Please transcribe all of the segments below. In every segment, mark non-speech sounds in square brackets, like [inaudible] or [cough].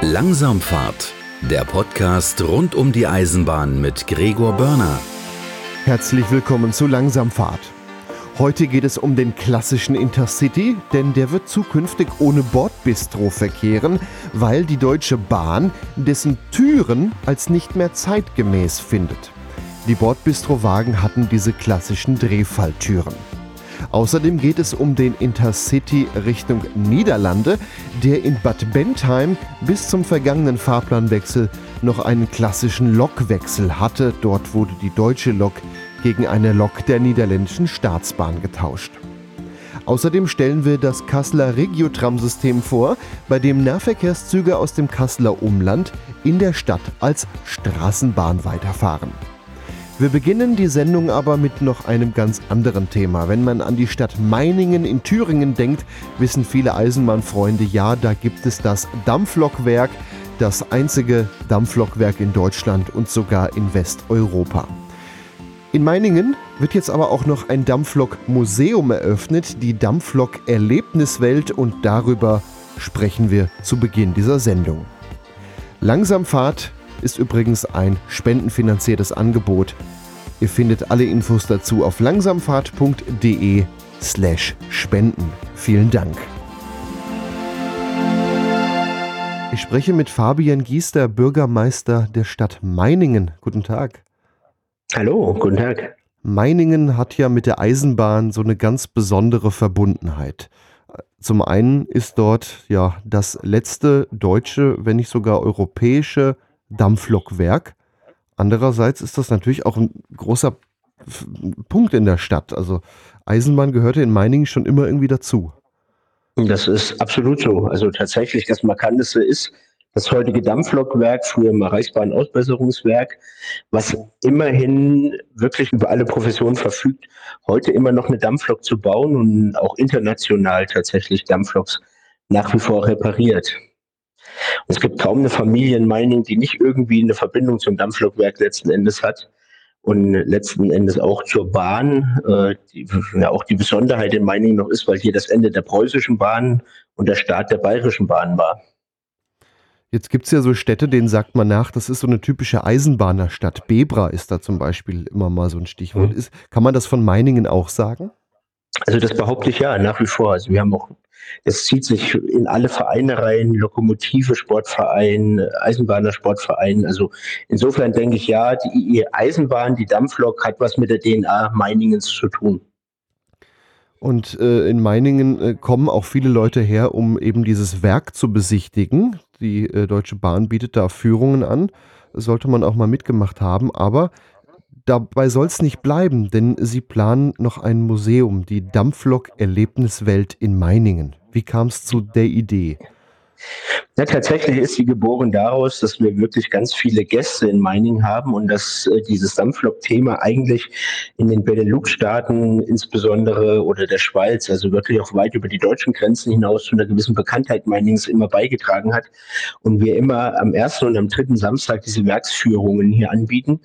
Langsamfahrt, der Podcast rund um die Eisenbahn mit Gregor Börner. Herzlich willkommen zu Langsamfahrt. Heute geht es um den klassischen Intercity, denn der wird zukünftig ohne Bordbistro verkehren, weil die Deutsche Bahn dessen Türen als nicht mehr zeitgemäß findet. Die Bordbistro-Wagen hatten diese klassischen Drehfalltüren. Außerdem geht es um den Intercity Richtung Niederlande, der in Bad Bentheim bis zum vergangenen Fahrplanwechsel noch einen klassischen Lokwechsel hatte. Dort wurde die deutsche Lok gegen eine Lok der niederländischen Staatsbahn getauscht. Außerdem stellen wir das Kasseler Regiotram-System vor, bei dem Nahverkehrszüge aus dem Kasseler Umland in der Stadt als Straßenbahn weiterfahren. Wir beginnen die Sendung aber mit noch einem ganz anderen Thema. Wenn man an die Stadt Meiningen in Thüringen denkt, wissen viele Eisenbahnfreunde, ja, da gibt es das Dampflokwerk, das einzige Dampflokwerk in Deutschland und sogar in Westeuropa. In Meiningen wird jetzt aber auch noch ein Dampflok-Museum eröffnet, die Dampflok-Erlebniswelt und darüber sprechen wir zu Beginn dieser Sendung. Langsamfahrt ist übrigens ein spendenfinanziertes Angebot. Ihr findet alle Infos dazu auf langsamfahrt.de slash spenden. Vielen Dank. Ich spreche mit Fabian Giester, Bürgermeister der Stadt Meiningen. Guten Tag. Hallo, guten Tag. Meiningen hat ja mit der Eisenbahn so eine ganz besondere Verbundenheit. Zum einen ist dort ja das letzte deutsche, wenn nicht sogar europäische Dampflokwerk. Andererseits ist das natürlich auch ein großer Punkt in der Stadt. Also Eisenbahn gehörte in Meiningen schon immer irgendwie dazu. Das ist absolut so. Also tatsächlich das Markanteste ist das heutige Dampflokwerk, früher mal Reichsbahn-Ausbesserungswerk, was immerhin wirklich über alle Professionen verfügt, heute immer noch eine Dampflok zu bauen und auch international tatsächlich Dampfloks nach wie vor repariert. Und es gibt kaum eine Familie in Meiningen, die nicht irgendwie eine Verbindung zum Dampflokwerk letzten Endes hat und letzten Endes auch zur Bahn, äh, die ja auch die Besonderheit in Meiningen noch ist, weil hier das Ende der preußischen Bahn und der Start der bayerischen Bahn war. Jetzt gibt es ja so Städte, denen sagt man nach, das ist so eine typische Eisenbahnerstadt. Bebra ist da zum Beispiel immer mal so ein Stichwort. Mhm. Ist, kann man das von Meiningen auch sagen? Also das behaupte ich ja nach wie vor. Also wir haben auch es zieht sich in alle Vereine rein, Lokomotive Sportverein, Eisenbahner Sportverein. Also insofern denke ich ja, die Eisenbahn, die Dampflok hat was mit der DNA Meiningens zu tun. Und äh, in Meiningen äh, kommen auch viele Leute her, um eben dieses Werk zu besichtigen. Die äh, Deutsche Bahn bietet da Führungen an. Das sollte man auch mal mitgemacht haben. Aber Dabei soll es nicht bleiben, denn sie planen noch ein Museum, die Dampflok-Erlebniswelt in Meiningen. Wie kam es zu der Idee? Ja, tatsächlich ist sie geboren daraus, dass wir wirklich ganz viele Gäste in Meiningen haben und dass äh, dieses Dampflok-Thema eigentlich in den Benelux-Staaten insbesondere oder der Schweiz, also wirklich auch weit über die deutschen Grenzen hinaus zu einer gewissen Bekanntheit Meiningens immer beigetragen hat und wir immer am ersten und am dritten Samstag diese Werksführungen hier anbieten.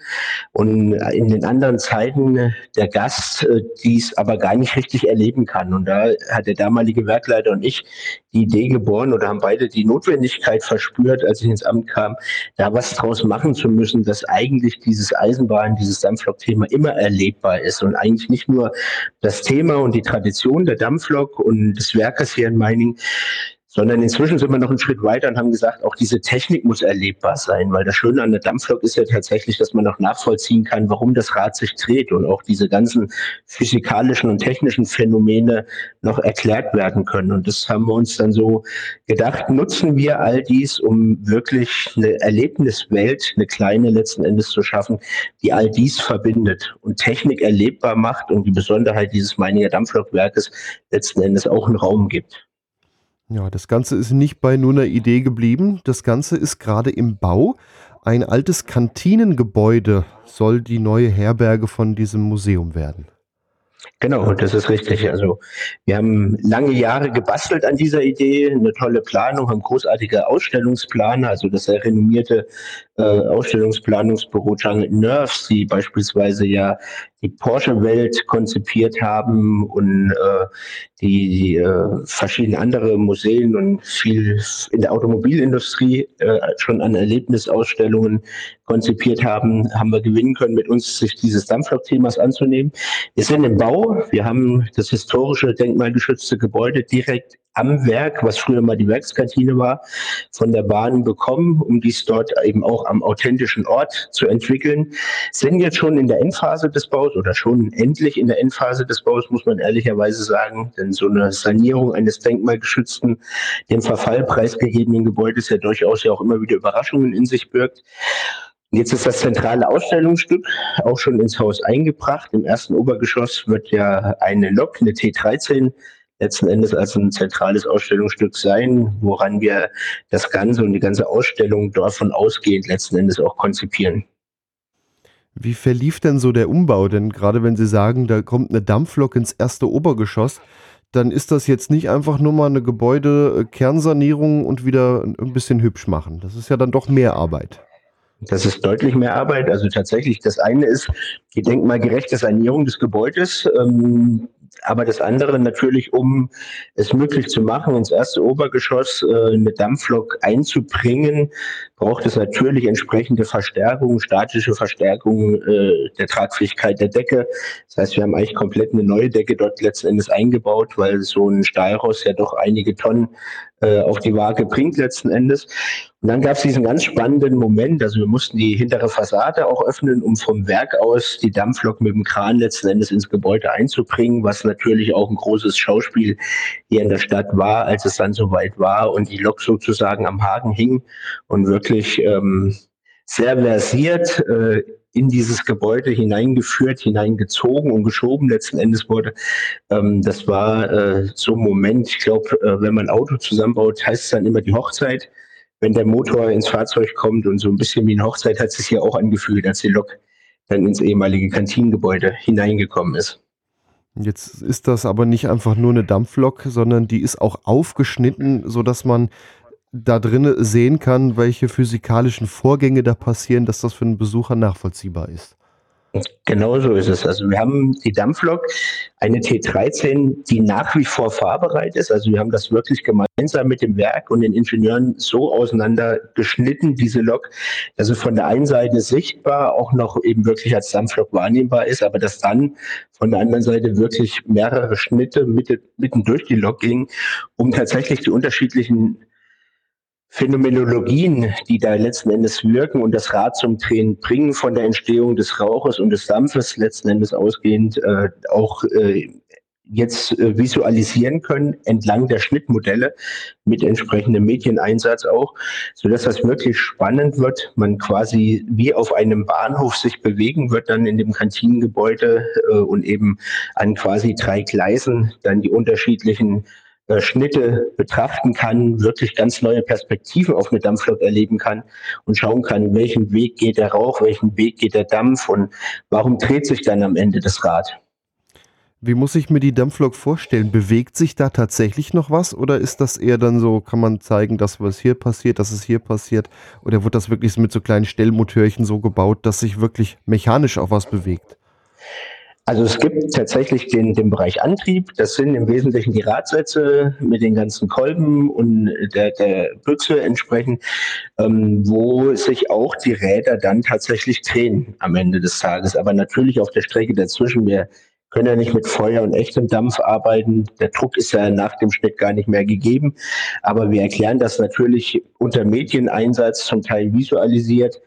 Und in den anderen Zeiten der Gast äh, dies aber gar nicht richtig erleben kann. Und da hat der damalige Werkleiter und ich die Idee geboren oder haben beide die Notwendigkeit Notwendigkeit verspürt, als ich ins Amt kam, da was draus machen zu müssen, dass eigentlich dieses Eisenbahn, dieses Dampflok-Thema immer erlebbar ist und eigentlich nicht nur das Thema und die Tradition der Dampflok und des Werkes hier in Meiningen, sondern inzwischen sind wir noch einen Schritt weiter und haben gesagt, auch diese Technik muss erlebbar sein, weil das Schöne an der Dampflok ist ja tatsächlich, dass man noch nachvollziehen kann, warum das Rad sich dreht und auch diese ganzen physikalischen und technischen Phänomene noch erklärt werden können. Und das haben wir uns dann so gedacht, nutzen wir all dies, um wirklich eine Erlebniswelt, eine kleine letzten Endes zu schaffen, die all dies verbindet und Technik erlebbar macht und die Besonderheit dieses Meininger Dampflokwerkes letzten Endes auch einen Raum gibt. Ja, das Ganze ist nicht bei nur einer Idee geblieben. Das Ganze ist gerade im Bau. Ein altes Kantinengebäude soll die neue Herberge von diesem Museum werden. Genau, das ist richtig. Also wir haben lange Jahre gebastelt an dieser Idee, eine tolle Planung, haben großartige Ausstellungsplaner, also das sehr renommierte äh, Ausstellungsplanungsbüro Jungle Nerves, die beispielsweise ja die Porsche-Welt konzipiert haben und äh, die, die äh, verschiedene andere Museen und viel in der Automobilindustrie äh, schon an Erlebnisausstellungen konzipiert haben, haben wir gewinnen können, mit uns sich dieses Dampflok-Themas anzunehmen. Wir sind im Bau. Wir haben das historische denkmalgeschützte Gebäude direkt am Werk, was früher mal die Werkskantine war, von der Bahn bekommen, um dies dort eben auch am authentischen Ort zu entwickeln. Sind jetzt schon in der Endphase des Baus oder schon endlich in der Endphase des Baus, muss man ehrlicherweise sagen. Denn so eine Sanierung eines denkmalgeschützten, dem Verfall preisgegebenen Gebäudes ja durchaus ja auch immer wieder Überraschungen in sich birgt. Jetzt ist das zentrale Ausstellungsstück auch schon ins Haus eingebracht. Im ersten Obergeschoss wird ja eine Lok, eine T13, letzten Endes als ein zentrales Ausstellungsstück sein, woran wir das Ganze und die ganze Ausstellung davon ausgehend letzten Endes auch konzipieren. Wie verlief denn so der Umbau? Denn gerade wenn Sie sagen, da kommt eine Dampflok ins erste Obergeschoss, dann ist das jetzt nicht einfach nur mal eine Gebäude-Kernsanierung und wieder ein bisschen hübsch machen. Das ist ja dann doch mehr Arbeit. Das ist deutlich mehr Arbeit. Also tatsächlich, das eine ist die denkmalgerechte Sanierung des Gebäudes. Ähm, aber das andere natürlich, um es möglich zu machen, ins erste Obergeschoss äh, eine Dampflok einzubringen, braucht es natürlich entsprechende Verstärkung, statische Verstärkung äh, der Tragfähigkeit der Decke. Das heißt, wir haben eigentlich komplett eine neue Decke dort letzten Endes eingebaut, weil so ein Stahlrost ja doch einige Tonnen äh, auf die Waage bringt letzten Endes. Und dann gab es diesen ganz spannenden Moment, also wir mussten die hintere Fassade auch öffnen, um vom Werk aus die Dampflok mit dem Kran letzten Endes ins Gebäude einzubringen, was natürlich auch ein großes Schauspiel hier in der Stadt war, als es dann soweit war und die Lok sozusagen am Haken hing und wirklich ähm, sehr versiert äh, in dieses Gebäude hineingeführt, hineingezogen und geschoben letzten Endes wurde. Ähm, das war äh, so ein Moment, ich glaube, äh, wenn man ein Auto zusammenbaut, heißt es dann immer die Hochzeit. Wenn der Motor ins Fahrzeug kommt und so ein bisschen wie eine Hochzeit hat es sich ja auch angefühlt, als die Lok dann ins ehemalige Kantinengebäude hineingekommen ist. Jetzt ist das aber nicht einfach nur eine Dampflok, sondern die ist auch aufgeschnitten, sodass man da drin sehen kann, welche physikalischen Vorgänge da passieren, dass das für einen Besucher nachvollziehbar ist. Genau so ist es. Also wir haben die Dampflok, eine T13, die nach wie vor fahrbereit ist. Also wir haben das wirklich gemeinsam mit dem Werk und den Ingenieuren so auseinander geschnitten, diese Lok, dass sie von der einen Seite sichtbar auch noch eben wirklich als Dampflok wahrnehmbar ist, aber dass dann von der anderen Seite wirklich mehrere Schnitte mitten, mitten durch die Lok gingen, um tatsächlich die unterschiedlichen Phänomenologien, die da letzten Endes wirken und das Rad zum Drehen bringen, von der Entstehung des Rauches und des Dampfes letzten Endes ausgehend äh, auch äh, jetzt äh, visualisieren können entlang der Schnittmodelle mit entsprechendem Medieneinsatz auch, so dass das wirklich spannend wird. Man quasi wie auf einem Bahnhof sich bewegen wird dann in dem Kantinengebäude äh, und eben an quasi drei Gleisen dann die unterschiedlichen äh, Schnitte betrachten kann, wirklich ganz neue Perspektiven auf eine Dampflok erleben kann und schauen kann, welchen Weg geht der Rauch, welchen Weg geht der Dampf und warum dreht sich dann am Ende das Rad. Wie muss ich mir die Dampflok vorstellen? Bewegt sich da tatsächlich noch was oder ist das eher dann so, kann man zeigen, dass was hier passiert, dass es hier passiert? Oder wird das wirklich mit so kleinen Stellmotörchen so gebaut, dass sich wirklich mechanisch auch was bewegt? Also es gibt tatsächlich den, den Bereich Antrieb. Das sind im Wesentlichen die Radsätze mit den ganzen Kolben und der, der Büchse entsprechend, ähm, wo sich auch die Räder dann tatsächlich drehen am Ende des Tages. Aber natürlich auf der Strecke dazwischen. Wir können ja nicht mit Feuer und echtem Dampf arbeiten. Der Druck ist ja nach dem Schnitt gar nicht mehr gegeben. Aber wir erklären das natürlich unter Medieneinsatz zum Teil visualisiert.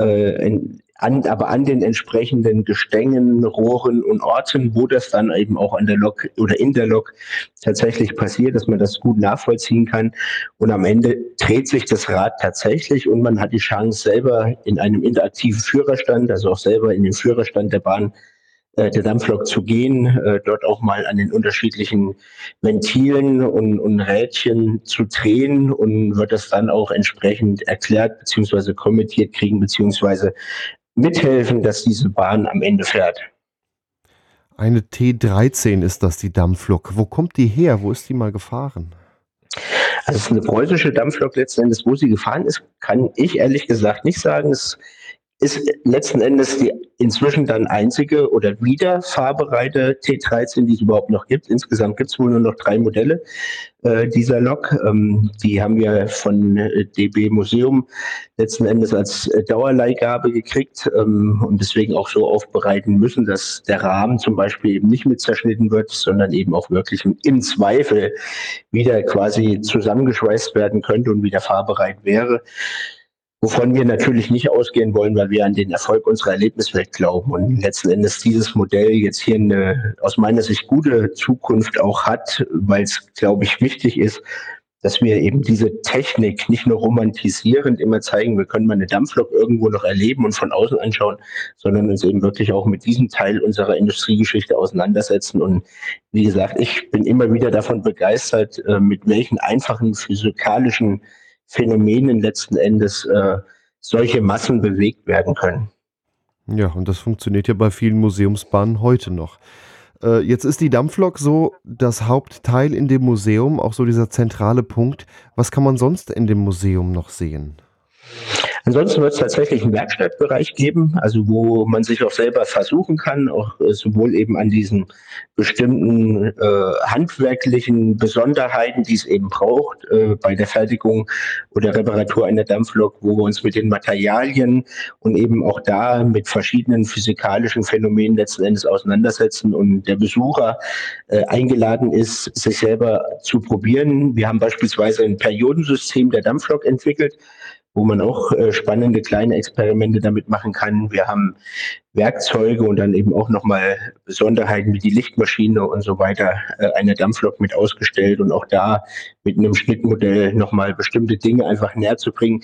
Äh, in, an, aber an den entsprechenden Gestängen, Rohren und Orten, wo das dann eben auch an der Lok oder in der Lok tatsächlich passiert, dass man das gut nachvollziehen kann. Und am Ende dreht sich das Rad tatsächlich und man hat die Chance selber in einem interaktiven Führerstand, also auch selber in den Führerstand der Bahn äh, der Dampflok zu gehen, äh, dort auch mal an den unterschiedlichen Ventilen und, und Rädchen zu drehen und wird das dann auch entsprechend erklärt bzw. kommentiert kriegen bzw mithelfen, dass diese Bahn am Ende fährt. Eine T13 ist das, die Dampflok. Wo kommt die her? Wo ist die mal gefahren? Also es ist eine preußische Dampflok letzten Endes. Wo sie gefahren ist, kann ich ehrlich gesagt nicht sagen. Es ist letzten Endes die inzwischen dann einzige oder wieder fahrbereite T13, die es überhaupt noch gibt. Insgesamt gibt es wohl nur noch drei Modelle äh, dieser Lok. Ähm, die haben wir von äh, DB Museum letzten Endes als äh, Dauerleihgabe gekriegt ähm, und deswegen auch so aufbereiten müssen, dass der Rahmen zum Beispiel eben nicht mit zerschnitten wird, sondern eben auch wirklich im Zweifel wieder quasi zusammengeschweißt werden könnte und wieder fahrbereit wäre wovon wir natürlich nicht ausgehen wollen, weil wir an den Erfolg unserer Erlebniswelt glauben und letzten Endes dieses Modell jetzt hier eine aus meiner Sicht gute Zukunft auch hat, weil es, glaube ich, wichtig ist, dass wir eben diese Technik nicht nur romantisierend immer zeigen, wir können mal eine Dampflok irgendwo noch erleben und von außen anschauen, sondern uns eben wirklich auch mit diesem Teil unserer Industriegeschichte auseinandersetzen. Und wie gesagt, ich bin immer wieder davon begeistert, äh, mit welchen einfachen physikalischen Phänomenen letzten Endes äh, solche Massen bewegt werden können. Ja, und das funktioniert ja bei vielen Museumsbahnen heute noch. Äh, jetzt ist die Dampflok so das Hauptteil in dem Museum, auch so dieser zentrale Punkt. Was kann man sonst in dem Museum noch sehen? Ansonsten wird es tatsächlich einen Werkstattbereich geben, also wo man sich auch selber versuchen kann, auch äh, sowohl eben an diesen bestimmten äh, handwerklichen Besonderheiten, die es eben braucht äh, bei der Fertigung oder Reparatur einer Dampflok, wo wir uns mit den Materialien und eben auch da mit verschiedenen physikalischen Phänomenen letzten Endes auseinandersetzen und der Besucher äh, eingeladen ist, sich selber zu probieren. Wir haben beispielsweise ein Periodensystem der Dampflok entwickelt, wo man auch äh, spannende kleine Experimente damit machen kann. Wir haben Werkzeuge und dann eben auch nochmal Besonderheiten wie die Lichtmaschine und so weiter äh, einer Dampflok mit ausgestellt und auch da mit einem Schnittmodell nochmal bestimmte Dinge einfach näher zu bringen.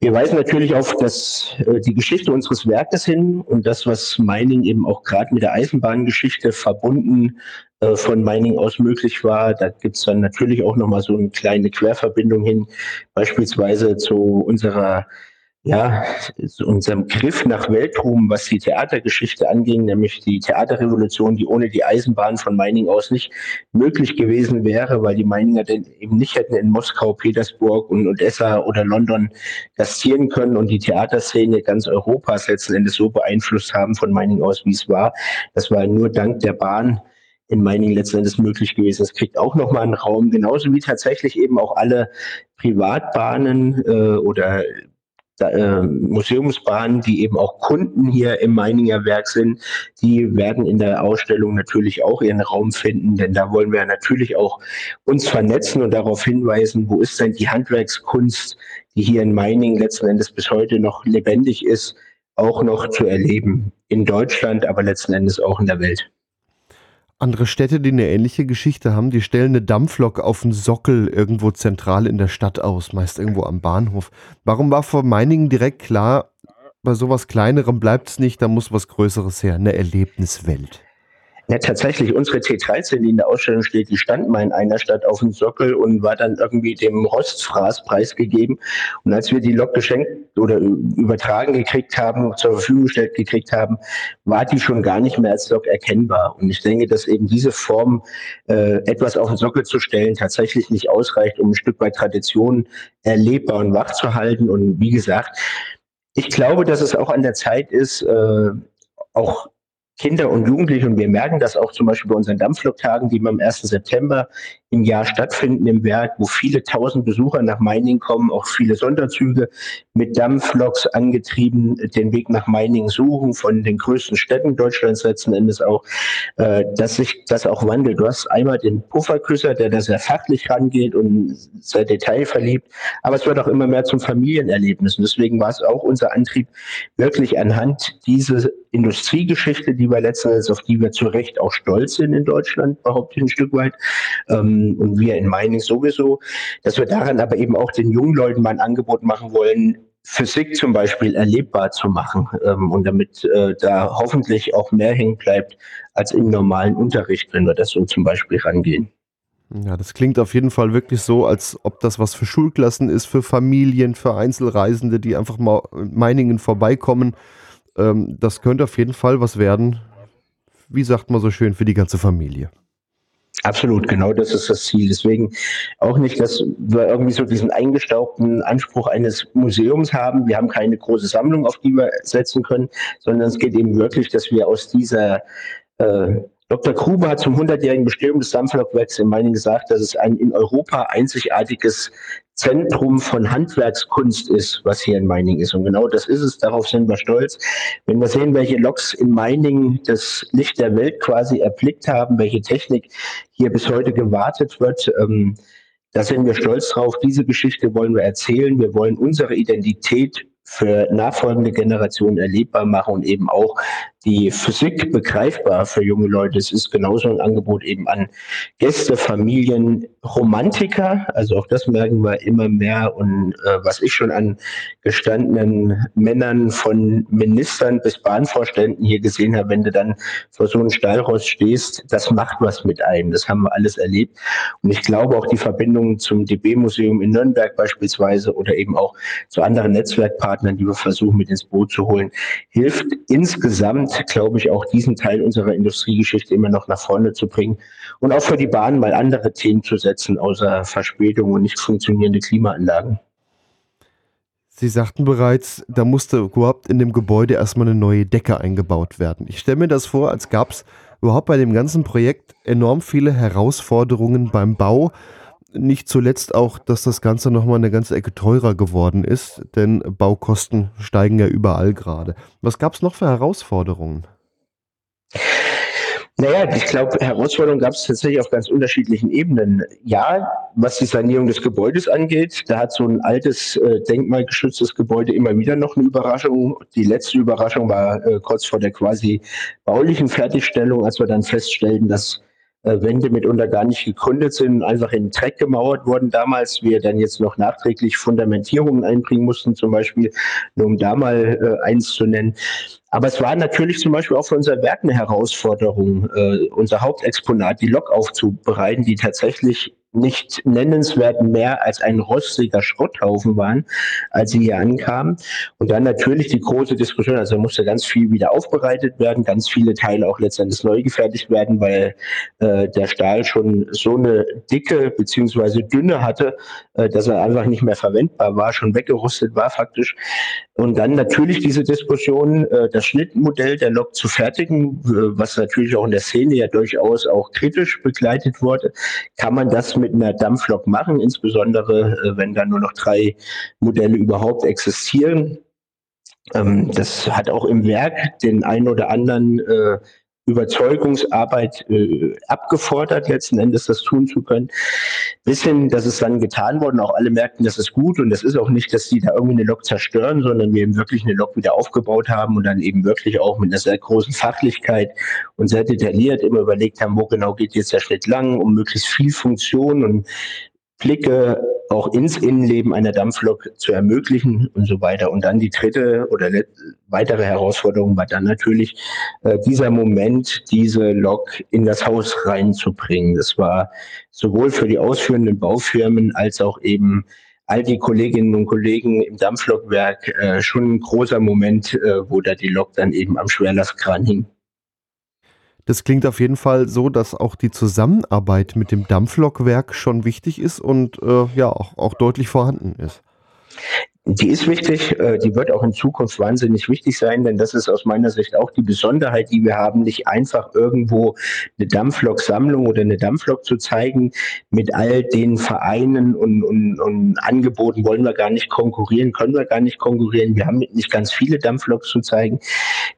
Wir weisen natürlich auf das, äh, die Geschichte unseres Werkes hin und das, was Mining eben auch gerade mit der Eisenbahngeschichte verbunden äh, von Mining aus möglich war. Da gibt es dann natürlich auch nochmal so eine kleine Querverbindung hin, beispielsweise zu unserer ja, unserem Griff nach Weltruhm, was die Theatergeschichte anging, nämlich die Theaterrevolution, die ohne die Eisenbahn von Meining aus nicht möglich gewesen wäre, weil die Meininger denn eben nicht hätten in Moskau, Petersburg und Odessa oder London gastieren können und die Theaterszene ganz Europas letzten Endes so beeinflusst haben von Meining aus, wie es war. Das war nur dank der Bahn in Mining letzten Endes möglich gewesen. Es kriegt auch nochmal einen Raum, genauso wie tatsächlich eben auch alle Privatbahnen äh, oder äh, Museumsbahnen, die eben auch Kunden hier im Meininger Werk sind, die werden in der Ausstellung natürlich auch ihren Raum finden, denn da wollen wir natürlich auch uns vernetzen und darauf hinweisen, wo ist denn die Handwerkskunst, die hier in Mining letzten Endes bis heute noch lebendig ist, auch noch zu erleben. In Deutschland, aber letzten Endes auch in der Welt. Andere Städte, die eine ähnliche Geschichte haben, die stellen eine Dampflok auf einen Sockel irgendwo zentral in der Stadt aus, meist irgendwo am Bahnhof. Warum war vor Meiningen direkt klar, bei sowas Kleinerem bleibt es nicht, da muss was Größeres her, eine Erlebniswelt? Ja, tatsächlich, unsere T13, die in der Ausstellung steht, die stand mal in einer Stadt auf dem Sockel und war dann irgendwie dem Rostfraß preisgegeben. Und als wir die Lok geschenkt oder übertragen gekriegt haben, zur Verfügung gestellt gekriegt haben, war die schon gar nicht mehr als Lok erkennbar. Und ich denke, dass eben diese Form, äh, etwas auf den Sockel zu stellen, tatsächlich nicht ausreicht, um ein Stück weit Tradition erlebbar und wach zu halten. Und wie gesagt, ich glaube, dass es auch an der Zeit ist, äh, auch Kinder und Jugendliche, und wir merken das auch zum Beispiel bei unseren Dampfloktagen, die am 1. September im Jahr stattfinden im Werk, wo viele tausend Besucher nach Meiningen kommen, auch viele Sonderzüge mit Dampfloks angetrieben den Weg nach Meiningen suchen, von den größten Städten Deutschlands letzten Endes auch, äh, dass sich das auch wandelt. Du hast einmal den Pufferküsser, der da sehr fachlich rangeht und sehr detailverliebt, aber es wird auch immer mehr zum Familienerlebnis. Und deswegen war es auch unser Antrieb, wirklich anhand dieser Industriegeschichte, die wir letzten auf die wir zu Recht auch stolz sind in Deutschland, behaupte ich ein Stück weit, ähm, und wir in Mining sowieso, dass wir daran aber eben auch den jungen Leuten mal ein Angebot machen wollen, Physik zum Beispiel erlebbar zu machen ähm, und damit äh, da hoffentlich auch mehr hängen bleibt als im normalen Unterricht, wenn wir das so zum Beispiel rangehen. Ja, das klingt auf jeden Fall wirklich so, als ob das was für Schulklassen ist, für Familien, für Einzelreisende, die einfach mal Meiningen vorbeikommen. Ähm, das könnte auf jeden Fall was werden, wie sagt man so schön, für die ganze Familie. Absolut, genau das ist das Ziel. Deswegen auch nicht, dass wir irgendwie so diesen eingestaubten Anspruch eines Museums haben. Wir haben keine große Sammlung, auf die wir setzen können, sondern es geht eben wirklich, dass wir aus dieser äh, Dr. Gruber hat zum 100-jährigen Bestehung des Dampflokwerks in Meiningen gesagt, dass es ein in Europa einzigartiges Zentrum von Handwerkskunst ist, was hier in Meiningen ist. Und genau das ist es, darauf sind wir stolz. Wenn wir sehen, welche Loks in Meiningen das Licht der Welt quasi erblickt haben, welche Technik hier bis heute gewartet wird, ähm, da sind wir stolz drauf. Diese Geschichte wollen wir erzählen. Wir wollen unsere Identität für nachfolgende Generationen erlebbar machen und eben auch die Physik begreifbar für junge Leute. Es ist genauso ein Angebot eben an Gäste, Familien, Romantiker. Also auch das merken wir immer mehr. Und äh, was ich schon an gestandenen Männern von Ministern bis Bahnvorständen hier gesehen habe, wenn du dann vor so einem Stallrost stehst, das macht was mit einem. Das haben wir alles erlebt. Und ich glaube auch die Verbindung zum DB-Museum in Nürnberg beispielsweise oder eben auch zu anderen Netzwerkpartnern, die wir versuchen mit ins Boot zu holen, hilft insgesamt glaube ich, auch diesen Teil unserer Industriegeschichte immer noch nach vorne zu bringen und auch für die Bahn mal andere Themen zu setzen, außer Verspätung und nicht funktionierende Klimaanlagen. Sie sagten bereits, da musste überhaupt in dem Gebäude erstmal eine neue Decke eingebaut werden. Ich stelle mir das vor, als gab es überhaupt bei dem ganzen Projekt enorm viele Herausforderungen beim Bau nicht zuletzt auch, dass das Ganze nochmal eine ganze Ecke teurer geworden ist, denn Baukosten steigen ja überall gerade. Was gab es noch für Herausforderungen? Naja, ich glaube, Herausforderungen gab es tatsächlich auf ganz unterschiedlichen Ebenen. Ja, was die Sanierung des Gebäudes angeht, da hat so ein altes, äh, denkmalgeschütztes Gebäude immer wieder noch eine Überraschung. Die letzte Überraschung war äh, kurz vor der quasi baulichen Fertigstellung, als wir dann feststellten, dass Wände mitunter gar nicht gegründet sind, einfach in den Dreck gemauert wurden damals. Wir dann jetzt noch nachträglich Fundamentierungen einbringen mussten, zum Beispiel, nur um da mal äh, eins zu nennen. Aber es war natürlich zum Beispiel auch für unser Werk eine Herausforderung, äh, unser Hauptexponat, die Lok aufzubereiten, die tatsächlich nicht nennenswert mehr als ein rostiger Schrotthaufen waren, als sie hier ankamen. Und dann natürlich die große Diskussion, also musste ganz viel wieder aufbereitet werden, ganz viele Teile auch letztendlich neu gefertigt werden, weil äh, der Stahl schon so eine dicke beziehungsweise dünne hatte, äh, dass er einfach nicht mehr verwendbar war, schon weggerustet war faktisch. Und dann natürlich diese Diskussion, äh, das Schnittmodell der Lok zu fertigen, was natürlich auch in der Szene ja durchaus auch kritisch begleitet wurde. Kann man das mit einer Dampflok machen, insbesondere äh, wenn da nur noch drei Modelle überhaupt existieren? Ähm, das hat auch im Werk den einen oder anderen äh, Überzeugungsarbeit äh, abgefordert, letzten Endes das tun zu können. Bis hin, dass es dann getan wurde und auch alle merkten, das ist gut und das ist auch nicht, dass die da irgendwie eine Lok zerstören, sondern wir eben wirklich eine Lok wieder aufgebaut haben und dann eben wirklich auch mit einer sehr großen Fachlichkeit und sehr detailliert immer überlegt haben, wo genau geht jetzt der Schritt lang, um möglichst viel Funktion und Blicke auch ins Innenleben einer Dampflok zu ermöglichen und so weiter. Und dann die dritte oder weitere Herausforderung war dann natürlich äh, dieser Moment, diese Lok in das Haus reinzubringen. Das war sowohl für die ausführenden Baufirmen als auch eben all die Kolleginnen und Kollegen im Dampflokwerk äh, schon ein großer Moment, äh, wo da die Lok dann eben am Schwerlastkran hing. Das klingt auf jeden Fall so, dass auch die Zusammenarbeit mit dem Dampflokwerk schon wichtig ist und äh, ja auch, auch deutlich vorhanden ist. Die ist wichtig, äh, die wird auch in Zukunft wahnsinnig wichtig sein, denn das ist aus meiner Sicht auch die Besonderheit, die wir haben, nicht einfach irgendwo eine Dampflok-Sammlung oder eine Dampflok zu zeigen. Mit all den Vereinen und, und, und Angeboten wollen wir gar nicht konkurrieren, können wir gar nicht konkurrieren. Wir haben nicht ganz viele Dampfloks zu zeigen.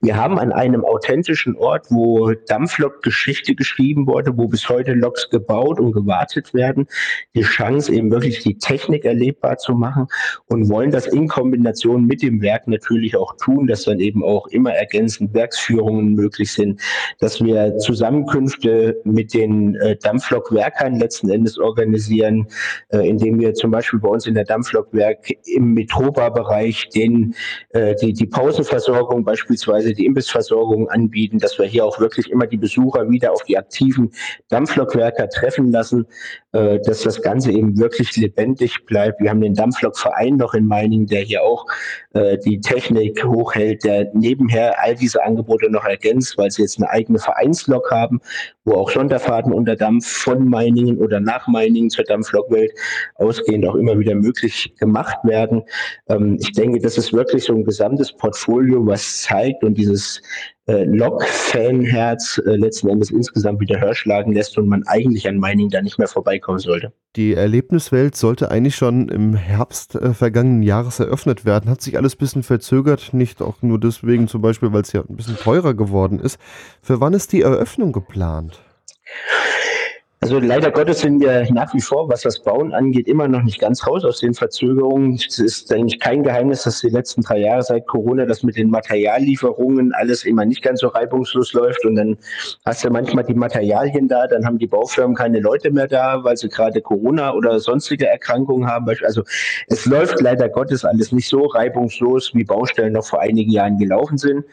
Wir haben an einem authentischen Ort, wo Dampflok-Geschichte geschrieben wurde, wo bis heute Loks gebaut und gewartet werden, die Chance eben wirklich die Technik erlebbar zu machen und wollen das in Kombination mit dem Werk natürlich auch tun, dass dann eben auch immer ergänzend Werksführungen möglich sind, dass wir Zusammenkünfte mit den äh, Dampflokwerkern letzten Endes organisieren, äh, indem wir zum Beispiel bei uns in der Dampflokwerk im Metropa-Bereich äh, die, die Pausenversorgung, beispielsweise die Imbissversorgung anbieten, dass wir hier auch wirklich immer die Besucher wieder auf die aktiven Dampflokwerker treffen lassen, äh, dass das Ganze eben wirklich lebendig bleibt. Wir haben den Dampflokverein noch in Main Meiningen, der hier auch äh, die Technik hochhält, der nebenher all diese Angebote noch ergänzt, weil sie jetzt eine eigene Vereinslok haben, wo auch Sonderfahrten unter Dampf von Meiningen oder nach Meiningen zur Dampflokwelt ausgehend auch immer wieder möglich gemacht werden. Ähm, ich denke, das ist wirklich so ein gesamtes Portfolio, was zeigt und dieses äh, Lok-Fanherz äh, letzten Endes insgesamt wieder höher schlagen lässt und man eigentlich an Mining da nicht mehr vorbeikommen sollte. Die Erlebniswelt sollte eigentlich schon im Herbst äh, vergangenen Jahres eröffnet werden. Hat sich alles ein bisschen verzögert, nicht auch nur deswegen zum Beispiel, weil es ja ein bisschen teurer geworden ist. Für wann ist die Eröffnung geplant? Also leider Gottes sind wir nach wie vor, was das Bauen angeht, immer noch nicht ganz raus aus den Verzögerungen. Es ist eigentlich kein Geheimnis, dass die letzten drei Jahre seit Corona das mit den Materiallieferungen alles immer nicht ganz so reibungslos läuft. Und dann hast du manchmal die Materialien da, dann haben die Baufirmen keine Leute mehr da, weil sie gerade Corona oder sonstige Erkrankungen haben. Also es läuft leider Gottes alles nicht so reibungslos, wie Baustellen noch vor einigen Jahren gelaufen sind.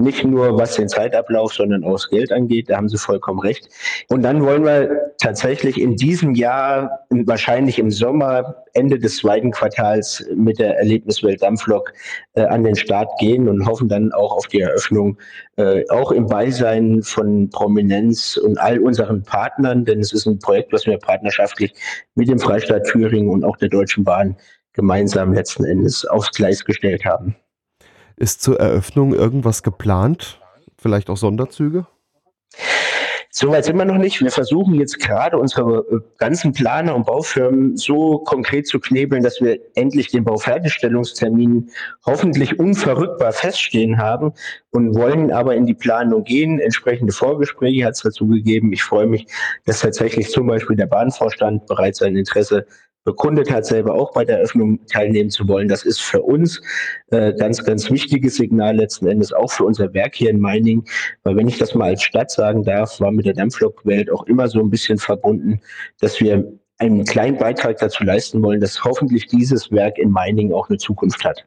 Nicht nur was den Zeitablauf, sondern auch das Geld angeht. Da haben Sie vollkommen recht. Und dann wollen wir tatsächlich in diesem Jahr, wahrscheinlich im Sommer, Ende des zweiten Quartals mit der Erlebniswelt Dampflok äh, an den Start gehen und hoffen dann auch auf die Eröffnung, äh, auch im Beisein von Prominenz und all unseren Partnern, denn es ist ein Projekt, was wir partnerschaftlich mit dem Freistaat Thüringen und auch der Deutschen Bahn gemeinsam letzten Endes aufs Gleis gestellt haben. Ist zur Eröffnung irgendwas geplant? Vielleicht auch Sonderzüge? Soweit sind wir noch nicht. Wir versuchen jetzt gerade unsere äh, ganzen Planer und Baufirmen so konkret zu knebeln, dass wir endlich den Baufertigstellungstermin hoffentlich unverrückbar feststehen haben und wollen aber in die Planung gehen. Entsprechende Vorgespräche hat es dazu gegeben. Ich freue mich, dass tatsächlich zum Beispiel der Bahnvorstand bereits sein Interesse bekundet hat, selber auch bei der Eröffnung teilnehmen zu wollen. Das ist für uns äh, ganz, ganz wichtiges Signal letzten Endes, auch für unser Werk hier in Meining. Weil wenn ich das mal als Stadt sagen darf, war mit der Dampflokwelt auch immer so ein bisschen verbunden, dass wir einen kleinen Beitrag dazu leisten wollen, dass hoffentlich dieses Werk in Meining auch eine Zukunft hat.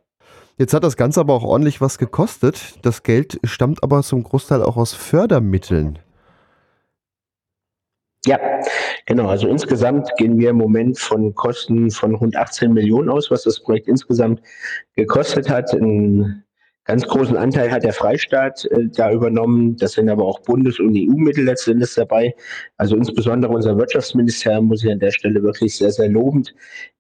Jetzt hat das Ganze aber auch ordentlich was gekostet. Das Geld stammt aber zum Großteil auch aus Fördermitteln. Ja, genau. Also insgesamt gehen wir im Moment von Kosten von rund 18 Millionen aus, was das Projekt insgesamt gekostet hat. In Ganz großen Anteil hat der Freistaat äh, da übernommen. Das sind aber auch Bundes- und EU-Mittel letztendlich dabei. Also insbesondere unser Wirtschaftsministerium muss ich an der Stelle wirklich sehr, sehr lobend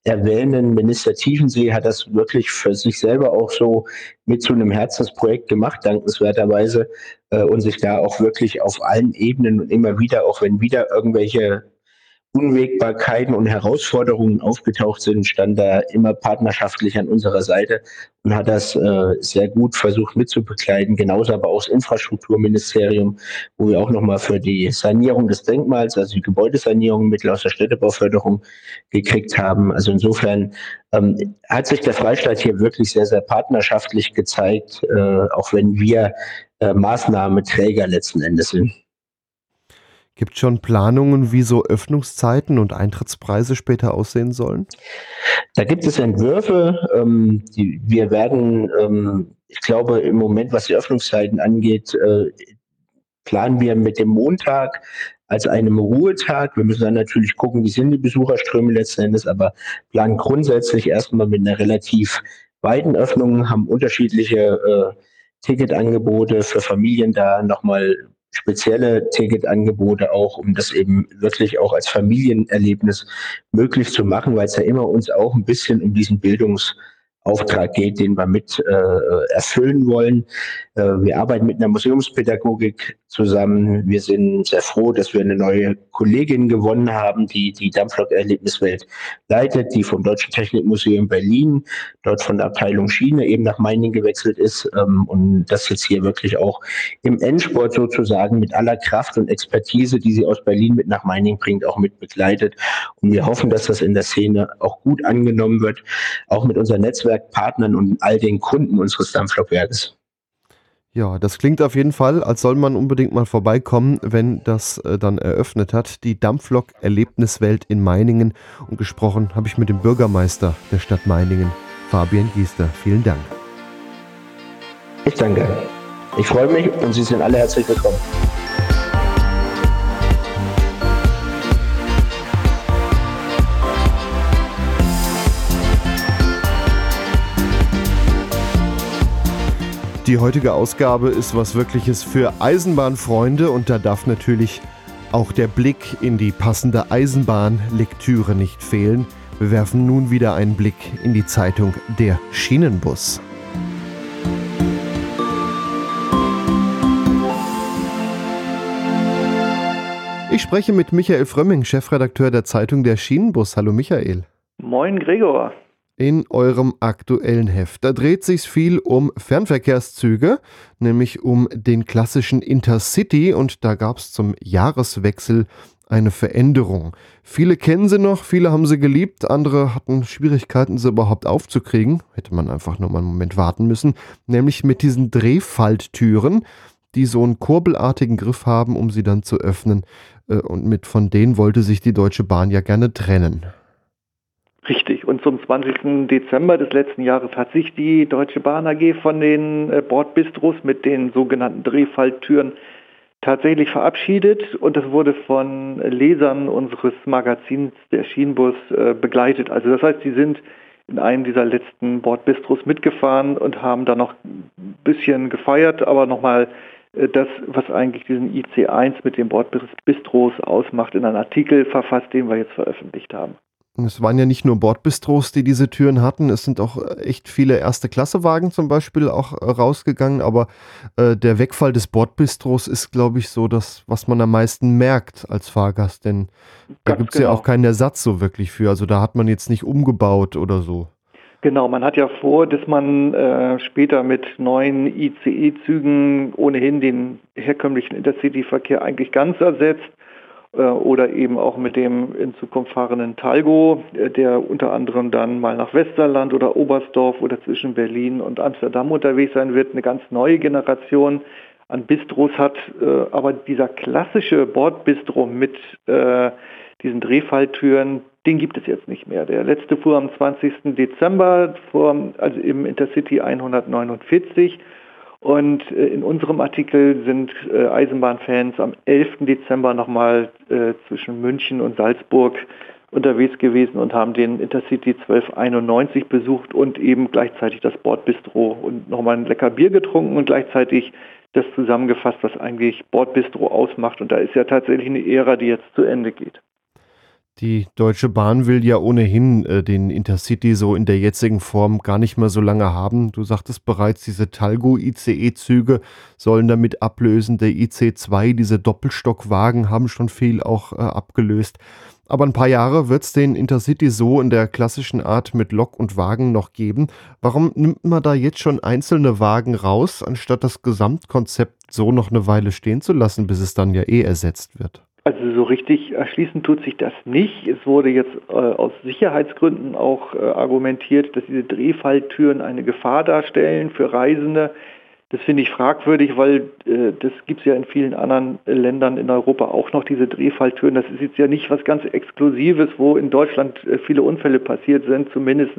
erwähnen. Minister Tiefensee hat das wirklich für sich selber auch so mit zu einem Herzensprojekt gemacht, dankenswerterweise, äh, und sich da auch wirklich auf allen Ebenen und immer wieder, auch wenn wieder irgendwelche Unwägbarkeiten und Herausforderungen aufgetaucht sind, stand da immer partnerschaftlich an unserer Seite und hat das äh, sehr gut versucht mitzubegleiten. Genauso aber auch das Infrastrukturministerium, wo wir auch nochmal für die Sanierung des Denkmals, also die Gebäudesanierung Mittel aus der Städtebauförderung gekriegt haben. Also insofern ähm, hat sich der Freistaat hier wirklich sehr, sehr partnerschaftlich gezeigt, äh, auch wenn wir äh, Maßnahmeträger letzten Endes sind. Gibt es schon Planungen, wie so Öffnungszeiten und Eintrittspreise später aussehen sollen? Da gibt es Entwürfe. Ähm, die, wir werden, ähm, ich glaube, im Moment, was die Öffnungszeiten angeht, äh, planen wir mit dem Montag als einem Ruhetag. Wir müssen dann natürlich gucken, wie sind die Besucherströme letzten Endes, aber planen grundsätzlich erstmal mit einer relativ weiten Öffnung, haben unterschiedliche äh, Ticketangebote für Familien da nochmal spezielle Ticketangebote auch, um das eben wirklich auch als Familienerlebnis möglich zu machen, weil es ja immer uns auch ein bisschen um diesen Bildungs- Auftrag geht, den wir mit äh, erfüllen wollen. Äh, wir arbeiten mit einer Museumspädagogik zusammen. Wir sind sehr froh, dass wir eine neue Kollegin gewonnen haben, die die Dampflok-Erlebniswelt leitet, die vom Deutschen Technikmuseum Berlin, dort von der Abteilung Schiene eben nach Meiningen gewechselt ist ähm, und das jetzt hier wirklich auch im Endsport sozusagen mit aller Kraft und Expertise, die sie aus Berlin mit nach Meiningen bringt, auch mit begleitet. Und wir hoffen, dass das in der Szene auch gut angenommen wird, auch mit Netzwerk Netzwerkpartnern und all den Kunden unseres Dampflokwerkes. Ja, das klingt auf jeden Fall, als soll man unbedingt mal vorbeikommen, wenn das äh, dann eröffnet hat. Die Dampflok-Erlebniswelt in Meiningen. Und gesprochen habe ich mit dem Bürgermeister der Stadt Meiningen, Fabian Giester. Vielen Dank. Ich danke. Ich freue mich und Sie sind alle herzlich willkommen. Die heutige Ausgabe ist was Wirkliches für Eisenbahnfreunde und da darf natürlich auch der Blick in die passende Eisenbahnlektüre nicht fehlen. Wir werfen nun wieder einen Blick in die Zeitung Der Schienenbus. Ich spreche mit Michael Frömming, Chefredakteur der Zeitung Der Schienenbus. Hallo Michael. Moin Gregor in eurem aktuellen Heft. Da dreht sich viel um Fernverkehrszüge, nämlich um den klassischen Intercity und da gab es zum Jahreswechsel eine Veränderung. Viele kennen sie noch, viele haben sie geliebt, andere hatten Schwierigkeiten, sie überhaupt aufzukriegen. Hätte man einfach nur mal einen Moment warten müssen. Nämlich mit diesen Drehfalttüren, die so einen kurbelartigen Griff haben, um sie dann zu öffnen. Äh, und mit von denen wollte sich die Deutsche Bahn ja gerne trennen. Richtig. Und zum 20. Dezember des letzten Jahres hat sich die Deutsche Bahn AG von den äh, Bordbistros mit den sogenannten Drehfalltüren tatsächlich verabschiedet und das wurde von Lesern unseres Magazins der Schienenbus äh, begleitet. Also das heißt, sie sind in einem dieser letzten Bordbistros mitgefahren und haben da noch ein bisschen gefeiert, aber nochmal äh, das, was eigentlich diesen IC1 mit den Bordbistros ausmacht, in einen Artikel verfasst, den wir jetzt veröffentlicht haben. Es waren ja nicht nur Bordbistros, die diese Türen hatten. Es sind auch äh, echt viele Erste-Klasse-Wagen zum Beispiel auch äh, rausgegangen. Aber äh, der Wegfall des Bordbistros ist, glaube ich, so das, was man am meisten merkt als Fahrgast. Denn Ganz da gibt es genau. ja auch keinen Ersatz so wirklich für. Also da hat man jetzt nicht umgebaut oder so. Genau, man hat ja vor, dass man äh, später mit neuen ICE-Zügen ohnehin den herkömmlichen Intercity-Verkehr eigentlich ganz ersetzt oder eben auch mit dem in Zukunft fahrenden Talgo, äh, der unter anderem dann mal nach Westerland oder Oberstdorf oder zwischen Berlin und Amsterdam unterwegs sein wird, eine ganz neue Generation an Bistros hat. Äh, aber dieser klassische Bordbistro mit diesen Drehfalltüren, den gibt es jetzt nicht mehr. Der letzte fuhr am 20. Dezember, vor, also im Intercity 149 und äh, in unserem Artikel sind äh, Eisenbahnfans am 11. Dezember nochmal äh, zwischen München und Salzburg unterwegs gewesen und haben den Intercity 1291 besucht und eben gleichzeitig das Bordbistro und nochmal ein lecker Bier getrunken und gleichzeitig das zusammengefasst, was eigentlich Bordbistro ausmacht. Und da ist ja tatsächlich eine Ära, die jetzt zu Ende geht. Die Deutsche Bahn will ja ohnehin äh, den Intercity so in der jetzigen Form gar nicht mehr so lange haben. Du sagtest bereits, diese Talgo-ICE-Züge sollen damit ablösen. Der IC2, diese Doppelstockwagen, haben schon viel auch äh, abgelöst. Aber ein paar Jahre wird es den Intercity so in der klassischen Art mit Lok und Wagen noch geben. Warum nimmt man da jetzt schon einzelne Wagen raus, anstatt das Gesamtkonzept so noch eine Weile stehen zu lassen, bis es dann ja eh ersetzt wird? Also so richtig erschließen tut sich das nicht. Es wurde jetzt äh, aus Sicherheitsgründen auch äh, argumentiert, dass diese Drehfalltüren eine Gefahr darstellen für Reisende. Das finde ich fragwürdig, weil äh, das gibt es ja in vielen anderen Ländern in Europa auch noch, diese Drehfalltüren. Das ist jetzt ja nicht was ganz Exklusives, wo in Deutschland äh, viele Unfälle passiert sind. Zumindest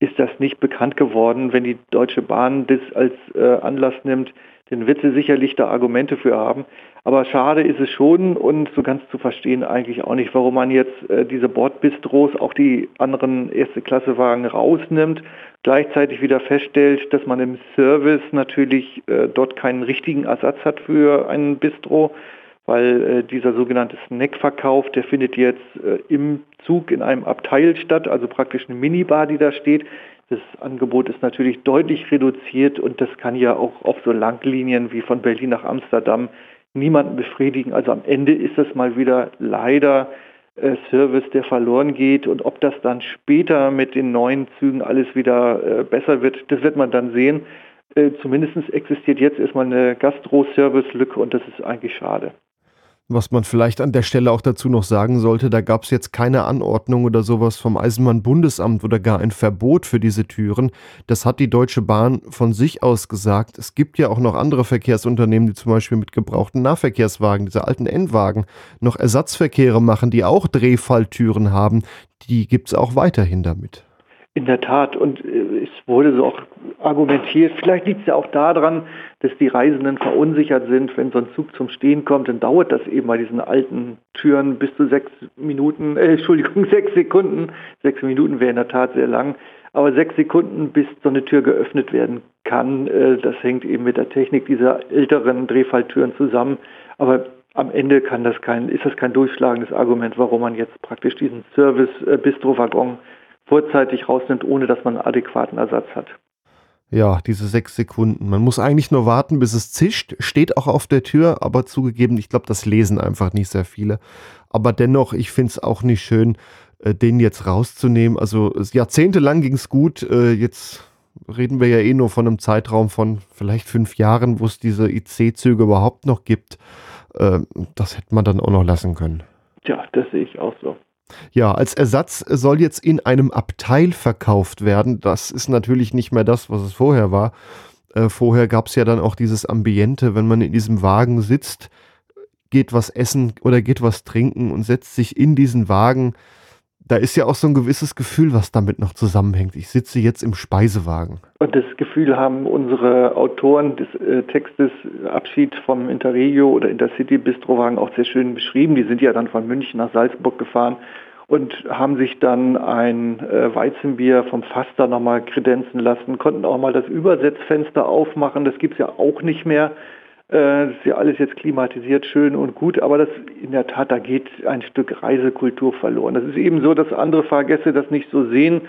ist das nicht bekannt geworden. Wenn die Deutsche Bahn das als äh, Anlass nimmt, dann wird sie sicherlich da Argumente für haben. Aber schade ist es schon und so ganz zu verstehen eigentlich auch nicht, warum man jetzt äh, diese Bordbistros, auch die anderen Erste-Klasse-Wagen rausnimmt, gleichzeitig wieder feststellt, dass man im Service natürlich äh, dort keinen richtigen Ersatz hat für einen Bistro, weil äh, dieser sogenannte Snackverkauf, der findet jetzt äh, im Zug in einem Abteil statt, also praktisch eine Minibar, die da steht. Das Angebot ist natürlich deutlich reduziert und das kann ja auch auf so Langlinien wie von Berlin nach Amsterdam niemanden befriedigen. Also am Ende ist das mal wieder leider äh, Service, der verloren geht. Und ob das dann später mit den neuen Zügen alles wieder äh, besser wird, das wird man dann sehen. Äh, zumindest existiert jetzt erstmal eine Gastro-Service-Lücke und das ist eigentlich schade. Was man vielleicht an der Stelle auch dazu noch sagen sollte, da gab es jetzt keine Anordnung oder sowas vom Eisenbahnbundesamt oder gar ein Verbot für diese Türen. Das hat die Deutsche Bahn von sich aus gesagt. Es gibt ja auch noch andere Verkehrsunternehmen, die zum Beispiel mit gebrauchten Nahverkehrswagen, diese alten Endwagen, noch Ersatzverkehre machen, die auch Drehfalltüren haben. Die gibt es auch weiterhin damit. In der Tat. Und äh, es wurde so auch argumentiert, vielleicht liegt es ja auch daran, dass die Reisenden verunsichert sind. Wenn so ein Zug zum Stehen kommt, dann dauert das eben bei diesen alten Türen bis zu sechs Minuten, äh, Entschuldigung, [laughs] sechs Sekunden. Sechs Minuten wäre in der Tat sehr lang. Aber sechs Sekunden, bis so eine Tür geöffnet werden kann, äh, das hängt eben mit der Technik dieser älteren Drehfalltüren zusammen. Aber am Ende kann das kein, ist das kein durchschlagendes Argument, warum man jetzt praktisch diesen Service-Bistro-Waggon äh, vorzeitig rausnimmt, ohne dass man einen adäquaten Ersatz hat. Ja, diese sechs Sekunden. Man muss eigentlich nur warten, bis es zischt. Steht auch auf der Tür, aber zugegeben, ich glaube, das lesen einfach nicht sehr viele. Aber dennoch, ich finde es auch nicht schön, äh, den jetzt rauszunehmen. Also jahrzehntelang ging es gut. Äh, jetzt reden wir ja eh nur von einem Zeitraum von vielleicht fünf Jahren, wo es diese IC-Züge überhaupt noch gibt. Äh, das hätte man dann auch noch lassen können. Ja, das sehe ich auch so. Ja, als Ersatz soll jetzt in einem Abteil verkauft werden. Das ist natürlich nicht mehr das, was es vorher war. Äh, vorher gab es ja dann auch dieses Ambiente, wenn man in diesem Wagen sitzt, geht was essen oder geht was trinken und setzt sich in diesen Wagen da ist ja auch so ein gewisses Gefühl, was damit noch zusammenhängt. Ich sitze jetzt im Speisewagen. Und das Gefühl haben unsere Autoren des äh, Textes Abschied vom Interregio oder Intercity Bistrowagen auch sehr schön beschrieben. Die sind ja dann von München nach Salzburg gefahren und haben sich dann ein äh, Weizenbier vom Faster nochmal kredenzen lassen, konnten auch mal das Übersetzfenster aufmachen. Das gibt es ja auch nicht mehr. Äh, das ist ja alles jetzt klimatisiert, schön und gut, aber das in der Tat, da geht ein Stück Reisekultur verloren. Das ist eben so, dass andere Fahrgäste das nicht so sehen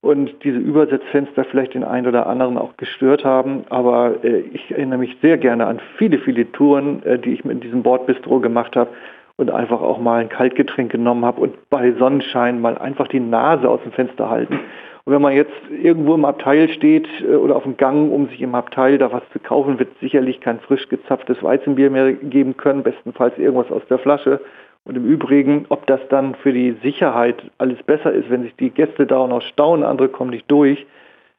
und diese Übersetzfenster vielleicht den einen oder anderen auch gestört haben. Aber äh, ich erinnere mich sehr gerne an viele, viele Touren, äh, die ich mit diesem Bordbistro gemacht habe und einfach auch mal ein Kaltgetränk genommen habe und bei Sonnenschein mal einfach die Nase aus dem Fenster halten und wenn man jetzt irgendwo im Abteil steht äh, oder auf dem Gang, um sich im Abteil da was zu kaufen, wird sicherlich kein frisch gezapftes Weizenbier mehr geben können, bestenfalls irgendwas aus der Flasche. Und im Übrigen, ob das dann für die Sicherheit alles besser ist, wenn sich die Gäste da auch noch staunen, andere kommen nicht durch,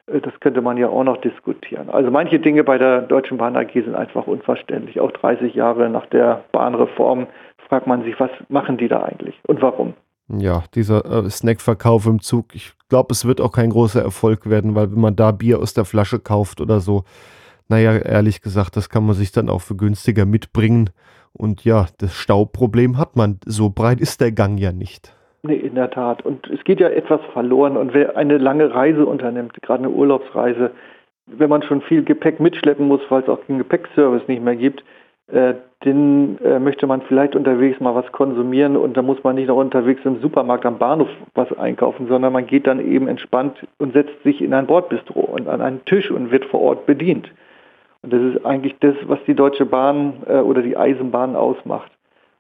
äh, das könnte man ja auch noch diskutieren. Also manche Dinge bei der Deutschen Bahn AG sind einfach unverständlich. Auch 30 Jahre nach der Bahnreform fragt man sich, was machen die da eigentlich und warum? Ja, dieser äh, Snackverkauf im Zug, ich glaube, es wird auch kein großer Erfolg werden, weil wenn man da Bier aus der Flasche kauft oder so, naja, ehrlich gesagt, das kann man sich dann auch für günstiger mitbringen. Und ja, das Stauproblem hat man. So breit ist der Gang ja nicht. Nee, in der Tat. Und es geht ja etwas verloren. Und wer eine lange Reise unternimmt, gerade eine Urlaubsreise, wenn man schon viel Gepäck mitschleppen muss, weil es auch den Gepäckservice nicht mehr gibt, äh, den äh, möchte man vielleicht unterwegs mal was konsumieren und da muss man nicht noch unterwegs im Supermarkt am Bahnhof was einkaufen, sondern man geht dann eben entspannt und setzt sich in ein Bordbistro und an einen Tisch und wird vor Ort bedient. Und das ist eigentlich das, was die Deutsche Bahn äh, oder die Eisenbahn ausmacht.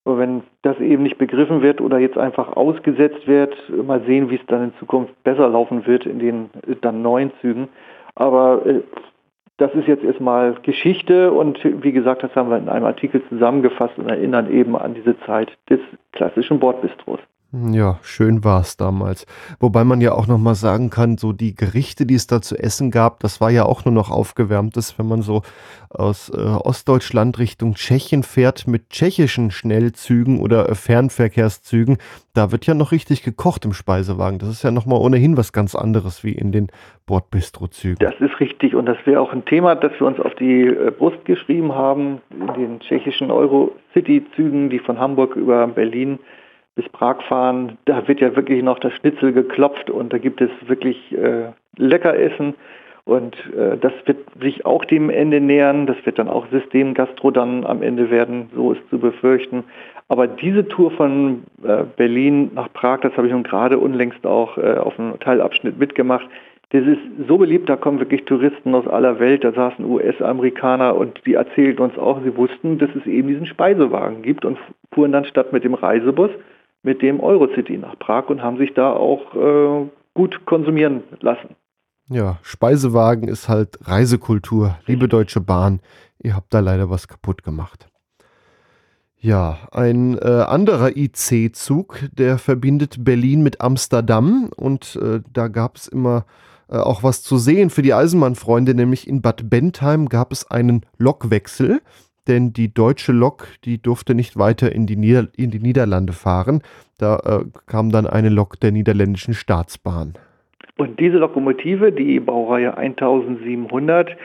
Aber wenn das eben nicht begriffen wird oder jetzt einfach ausgesetzt wird, mal sehen, wie es dann in Zukunft besser laufen wird in den äh, dann neuen Zügen. Aber äh, das ist jetzt erstmal Geschichte und wie gesagt, das haben wir in einem Artikel zusammengefasst und erinnern eben an diese Zeit des klassischen Bordbistros. Ja, schön war es damals. Wobei man ja auch nochmal sagen kann, so die Gerichte, die es da zu essen gab, das war ja auch nur noch aufgewärmtes, wenn man so aus äh, Ostdeutschland Richtung Tschechien fährt mit tschechischen Schnellzügen oder äh, Fernverkehrszügen. Da wird ja noch richtig gekocht im Speisewagen. Das ist ja nochmal ohnehin was ganz anderes wie in den Bordbistrozügen. Das ist richtig und das wäre auch ein Thema, das wir uns auf die äh, Brust geschrieben haben in den tschechischen Euro-City-Zügen, die von Hamburg über Berlin bis Prag fahren, da wird ja wirklich noch das Schnitzel geklopft und da gibt es wirklich äh, Leckeressen und äh, das wird sich auch dem Ende nähern. Das wird dann auch Systemgastro dann am Ende werden, so ist zu befürchten. Aber diese Tour von äh, Berlin nach Prag, das habe ich nun gerade unlängst auch äh, auf einem Teilabschnitt mitgemacht. Das ist so beliebt, da kommen wirklich Touristen aus aller Welt, da saßen US-Amerikaner und die erzählten uns auch, sie wussten, dass es eben diesen Speisewagen gibt und fuhren dann statt mit dem Reisebus mit dem Eurocity nach Prag und haben sich da auch äh, gut konsumieren lassen. Ja, Speisewagen ist halt Reisekultur. Liebe Deutsche Bahn, ihr habt da leider was kaputt gemacht. Ja, ein äh, anderer IC-Zug, der verbindet Berlin mit Amsterdam und äh, da gab es immer äh, auch was zu sehen für die Eisenbahnfreunde, nämlich in Bad Bentheim gab es einen Lokwechsel denn die deutsche Lok, die durfte nicht weiter in die, Nieder in die Niederlande fahren. Da äh, kam dann eine Lok der niederländischen Staatsbahn. Und diese Lokomotive, die Baureihe 1700,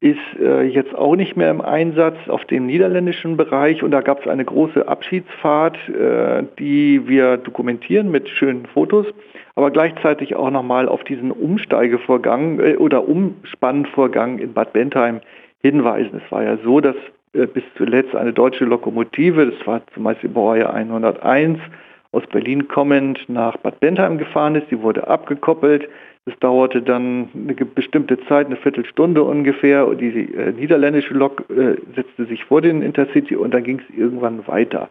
ist äh, jetzt auch nicht mehr im Einsatz auf dem niederländischen Bereich und da gab es eine große Abschiedsfahrt, äh, die wir dokumentieren mit schönen Fotos, aber gleichzeitig auch nochmal auf diesen Umsteigevorgang äh, oder Umspannvorgang in Bad Bentheim hinweisen. Es war ja so, dass bis zuletzt eine deutsche Lokomotive, das war zum Beispiel Baureihe 101, aus Berlin kommend nach Bad Bentheim gefahren ist. Die wurde abgekoppelt. Es dauerte dann eine bestimmte Zeit, eine Viertelstunde ungefähr. Die äh, niederländische Lok äh, setzte sich vor den Intercity und dann ging es irgendwann weiter.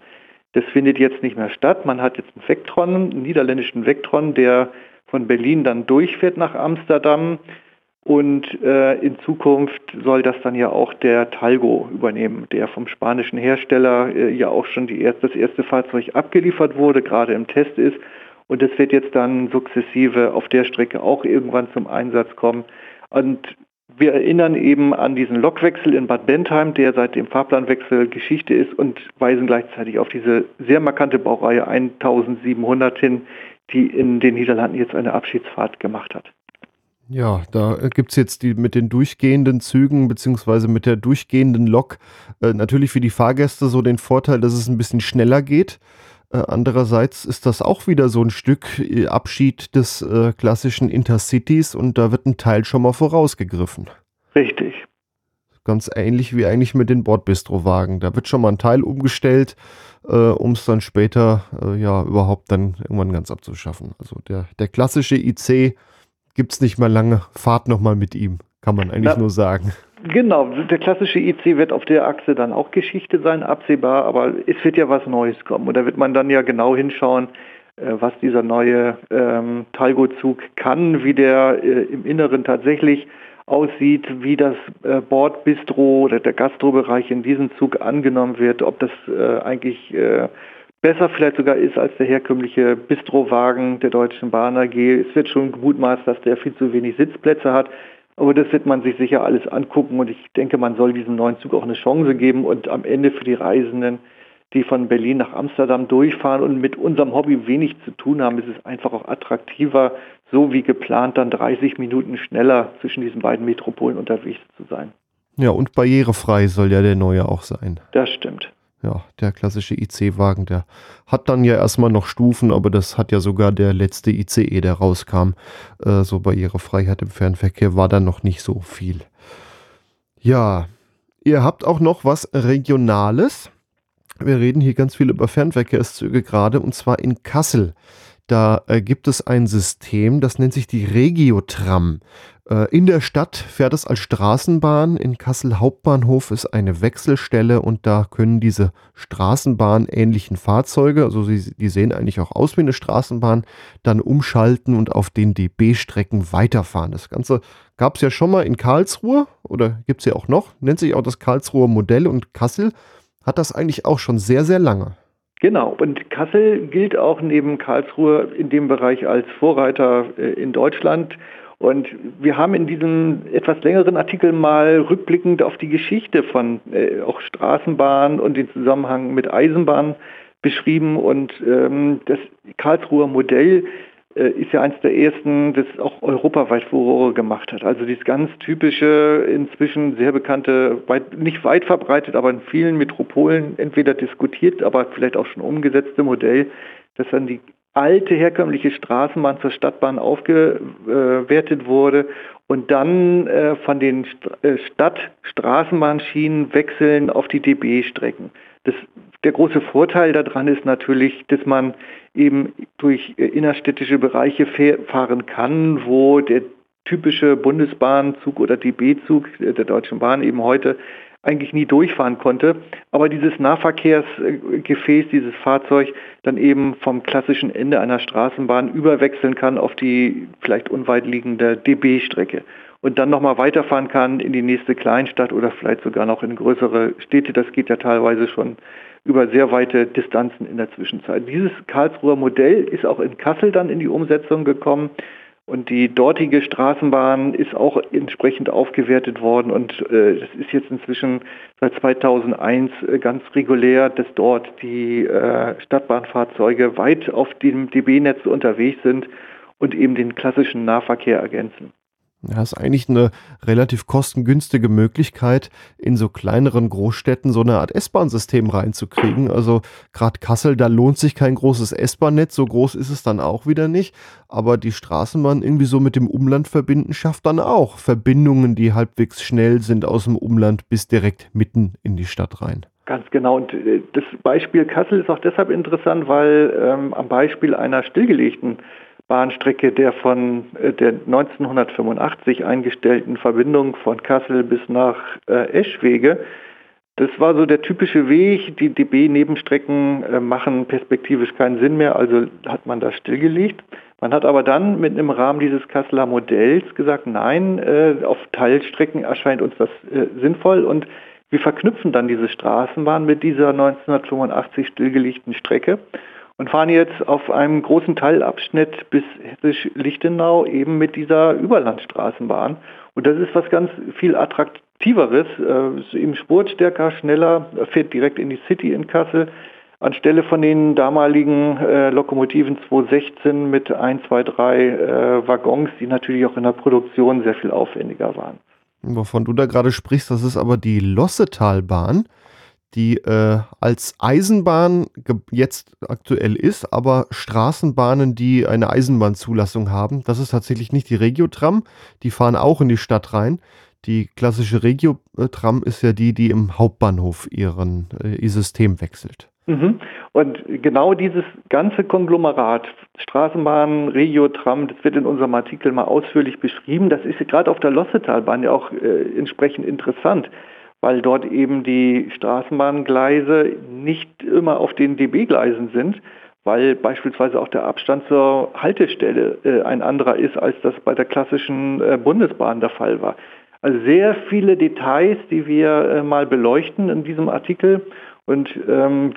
Das findet jetzt nicht mehr statt. Man hat jetzt einen Vectron, einen niederländischen Vectron, der von Berlin dann durchfährt nach Amsterdam. Und äh, in Zukunft soll das dann ja auch der Talgo übernehmen, der vom spanischen Hersteller äh, ja auch schon die erste, das erste Fahrzeug abgeliefert wurde, gerade im Test ist. Und das wird jetzt dann sukzessive auf der Strecke auch irgendwann zum Einsatz kommen. Und wir erinnern eben an diesen Lokwechsel in Bad Bentheim, der seit dem Fahrplanwechsel Geschichte ist und weisen gleichzeitig auf diese sehr markante Baureihe 1700 hin, die in den Niederlanden jetzt eine Abschiedsfahrt gemacht hat. Ja, da äh, gibt es jetzt die mit den durchgehenden Zügen beziehungsweise mit der durchgehenden Lok äh, natürlich für die Fahrgäste so den Vorteil, dass es ein bisschen schneller geht. Äh, andererseits ist das auch wieder so ein Stück äh, Abschied des äh, klassischen Intercities und da wird ein Teil schon mal vorausgegriffen. Richtig. Ganz ähnlich wie eigentlich mit den Bordbistrowagen. Da wird schon mal ein Teil umgestellt, äh, um es dann später ja überhaupt dann irgendwann ganz abzuschaffen. Also der, der klassische IC gibt es nicht mal lange. Fahrt nochmal mit ihm, kann man eigentlich Na, nur sagen. Genau, der klassische IC wird auf der Achse dann auch Geschichte sein, absehbar, aber es wird ja was Neues kommen. Und da wird man dann ja genau hinschauen, äh, was dieser neue ähm, Talgo-Zug kann, wie der äh, im Inneren tatsächlich aussieht, wie das äh, Bordbistro oder der Gastrobereich in diesem Zug angenommen wird, ob das äh, eigentlich äh, besser vielleicht sogar ist als der herkömmliche Bistrowagen der Deutschen Bahn AG. Es wird schon gemutmaßt, dass der viel zu wenig Sitzplätze hat. Aber das wird man sich sicher alles angucken und ich denke, man soll diesem neuen Zug auch eine Chance geben und am Ende für die Reisenden, die von Berlin nach Amsterdam durchfahren und mit unserem Hobby wenig zu tun haben, ist es einfach auch attraktiver, so wie geplant dann 30 Minuten schneller zwischen diesen beiden Metropolen unterwegs zu sein. Ja, und barrierefrei soll ja der neue auch sein. Das stimmt ja, der klassische IC-Wagen, der hat dann ja erstmal noch Stufen, aber das hat ja sogar der letzte ICE, der rauskam. Äh, so bei ihrer Freiheit im Fernverkehr war da noch nicht so viel. Ja, ihr habt auch noch was Regionales. Wir reden hier ganz viel über Fernverkehrszüge gerade und zwar in Kassel. Da äh, gibt es ein System, das nennt sich die Regiotram. Äh, in der Stadt fährt es als Straßenbahn. In Kassel Hauptbahnhof ist eine Wechselstelle und da können diese Straßenbahn-ähnlichen Fahrzeuge, also sie, die sehen eigentlich auch aus wie eine Straßenbahn, dann umschalten und auf den DB-Strecken weiterfahren. Das Ganze gab es ja schon mal in Karlsruhe oder gibt es ja auch noch, nennt sich auch das Karlsruher Modell und Kassel hat das eigentlich auch schon sehr, sehr lange. Genau, und Kassel gilt auch neben Karlsruhe in dem Bereich als Vorreiter äh, in Deutschland. Und wir haben in diesem etwas längeren Artikel mal rückblickend auf die Geschichte von äh, auch Straßenbahn und den Zusammenhang mit Eisenbahn beschrieben. Und ähm, das Karlsruher Modell ist ja eines der ersten, das auch europaweit Furore gemacht hat. Also dieses ganz typische, inzwischen sehr bekannte, weit, nicht weit verbreitet, aber in vielen Metropolen entweder diskutiert, aber vielleicht auch schon umgesetzte Modell, dass dann die alte herkömmliche Straßenbahn zur Stadtbahn aufgewertet wurde und dann äh, von den äh, Stadtstraßenbahnschienen wechseln auf die DB-Strecken. Der große Vorteil daran ist natürlich, dass man eben durch äh, innerstädtische Bereiche fahren kann, wo der typische Bundesbahnzug oder DB-Zug der Deutschen Bahn eben heute eigentlich nie durchfahren konnte. Aber dieses Nahverkehrsgefäß, dieses Fahrzeug dann eben vom klassischen Ende einer Straßenbahn überwechseln kann auf die vielleicht unweit liegende DB-Strecke und dann nochmal weiterfahren kann in die nächste Kleinstadt oder vielleicht sogar noch in größere Städte. Das geht ja teilweise schon über sehr weite Distanzen in der Zwischenzeit. Dieses Karlsruher Modell ist auch in Kassel dann in die Umsetzung gekommen. Und die dortige Straßenbahn ist auch entsprechend aufgewertet worden und äh, das ist jetzt inzwischen seit 2001 äh, ganz regulär, dass dort die äh, Stadtbahnfahrzeuge weit auf dem DB-Netz unterwegs sind. und eben den klassischen Nahverkehr ergänzen. Ja, ist eigentlich eine relativ kostengünstige Möglichkeit, in so kleineren Großstädten so eine Art S-Bahn-System reinzukriegen. Also gerade Kassel, da lohnt sich kein großes S-Bahn-Netz, so groß ist es dann auch wieder nicht. Aber die Straßenbahn irgendwie so mit dem Umland verbinden, schafft dann auch Verbindungen, die halbwegs schnell sind aus dem Umland bis direkt mitten in die Stadt rein. Ganz genau. Und äh, das Beispiel Kassel ist auch deshalb interessant, weil ähm, am Beispiel einer stillgelegten Bahnstrecke der von äh, der 1985 eingestellten Verbindung von Kassel bis nach äh, Eschwege. Das war so der typische Weg. Die DB-Nebenstrecken äh, machen perspektivisch keinen Sinn mehr, also hat man das stillgelegt. Man hat aber dann mit im Rahmen dieses Kasseler Modells gesagt, nein, auf Teilstrecken erscheint uns das sinnvoll und wir verknüpfen dann diese Straßenbahn mit dieser 1985 stillgelegten Strecke und fahren jetzt auf einem großen Teilabschnitt bis Hessisch-Lichtenau eben mit dieser Überlandstraßenbahn. Und das ist was ganz viel attraktiveres, äh, ist eben spurstärker, schneller, fährt direkt in die City in Kassel, anstelle von den damaligen äh, Lokomotiven 216 mit 1, 2, 3 äh, Waggons, die natürlich auch in der Produktion sehr viel aufwendiger waren. Wovon du da gerade sprichst, das ist aber die Lossetalbahn die äh, als Eisenbahn jetzt aktuell ist, aber Straßenbahnen, die eine Eisenbahnzulassung haben, das ist tatsächlich nicht die Regiotram, die fahren auch in die Stadt rein. Die klassische Regiotram ist ja die, die im Hauptbahnhof ihren, äh, ihr System wechselt. Mhm. Und genau dieses ganze Konglomerat, Straßenbahn, Regiotram, das wird in unserem Artikel mal ausführlich beschrieben. Das ist gerade auf der Lossetalbahn ja auch äh, entsprechend interessant weil dort eben die Straßenbahngleise nicht immer auf den DB-Gleisen sind, weil beispielsweise auch der Abstand zur Haltestelle äh, ein anderer ist, als das bei der klassischen äh, Bundesbahn der Fall war. Also sehr viele Details, die wir äh, mal beleuchten in diesem Artikel. Und ähm,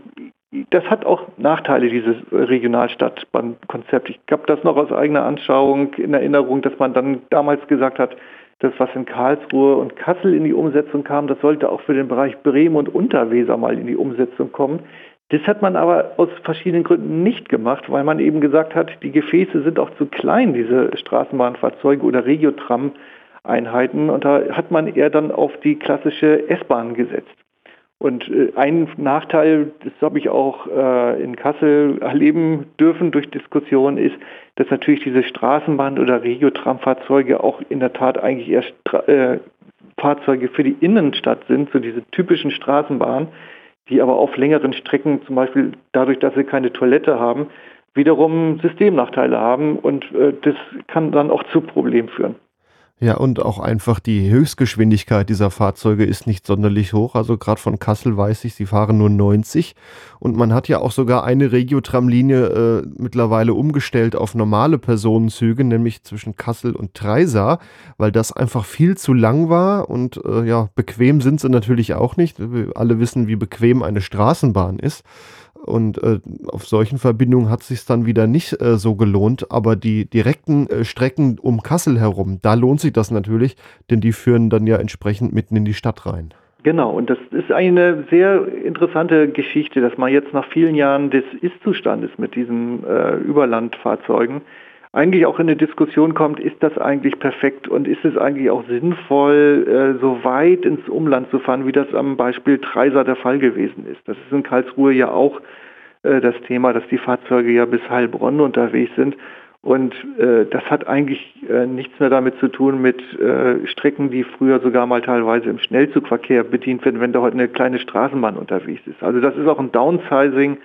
das hat auch Nachteile, dieses Regionalstadtbahnkonzept. Ich habe das noch aus eigener Anschauung in Erinnerung, dass man dann damals gesagt hat, das, was in Karlsruhe und Kassel in die Umsetzung kam, das sollte auch für den Bereich Bremen und Unterweser mal in die Umsetzung kommen. Das hat man aber aus verschiedenen Gründen nicht gemacht, weil man eben gesagt hat, die Gefäße sind auch zu klein, diese Straßenbahnfahrzeuge oder Regiotram-Einheiten. Und da hat man eher dann auf die klassische S-Bahn gesetzt. Und äh, ein Nachteil, das habe ich auch äh, in Kassel erleben dürfen durch Diskussionen, ist, dass natürlich diese Straßenbahn- oder Regiotram-Fahrzeuge auch in der Tat eigentlich erst äh, Fahrzeuge für die Innenstadt sind, so diese typischen Straßenbahnen, die aber auf längeren Strecken, zum Beispiel dadurch, dass sie keine Toilette haben, wiederum Systemnachteile haben und äh, das kann dann auch zu Problemen führen. Ja, und auch einfach die Höchstgeschwindigkeit dieser Fahrzeuge ist nicht sonderlich hoch. Also gerade von Kassel weiß ich, sie fahren nur 90. Und man hat ja auch sogar eine Regiotramlinie äh, mittlerweile umgestellt auf normale Personenzüge, nämlich zwischen Kassel und Treisa, weil das einfach viel zu lang war. Und äh, ja, bequem sind sie natürlich auch nicht. Wir alle wissen, wie bequem eine Straßenbahn ist. Und äh, auf solchen Verbindungen hat es sich dann wieder nicht äh, so gelohnt. Aber die direkten äh, Strecken um Kassel herum, da lohnt sich das natürlich, denn die führen dann ja entsprechend mitten in die Stadt rein. Genau, und das ist eine sehr interessante Geschichte, dass man jetzt nach vielen Jahren des Ist-Zustandes mit diesen äh, Überlandfahrzeugen eigentlich auch in eine Diskussion kommt, ist das eigentlich perfekt und ist es eigentlich auch sinnvoll, äh, so weit ins Umland zu fahren, wie das am Beispiel Treiser der Fall gewesen ist. Das ist in Karlsruhe ja auch äh, das Thema, dass die Fahrzeuge ja bis Heilbronn unterwegs sind. Und äh, das hat eigentlich äh, nichts mehr damit zu tun mit äh, Strecken, die früher sogar mal teilweise im Schnellzugverkehr bedient werden, wenn da heute eine kleine Straßenbahn unterwegs ist. Also das ist auch ein Downsizing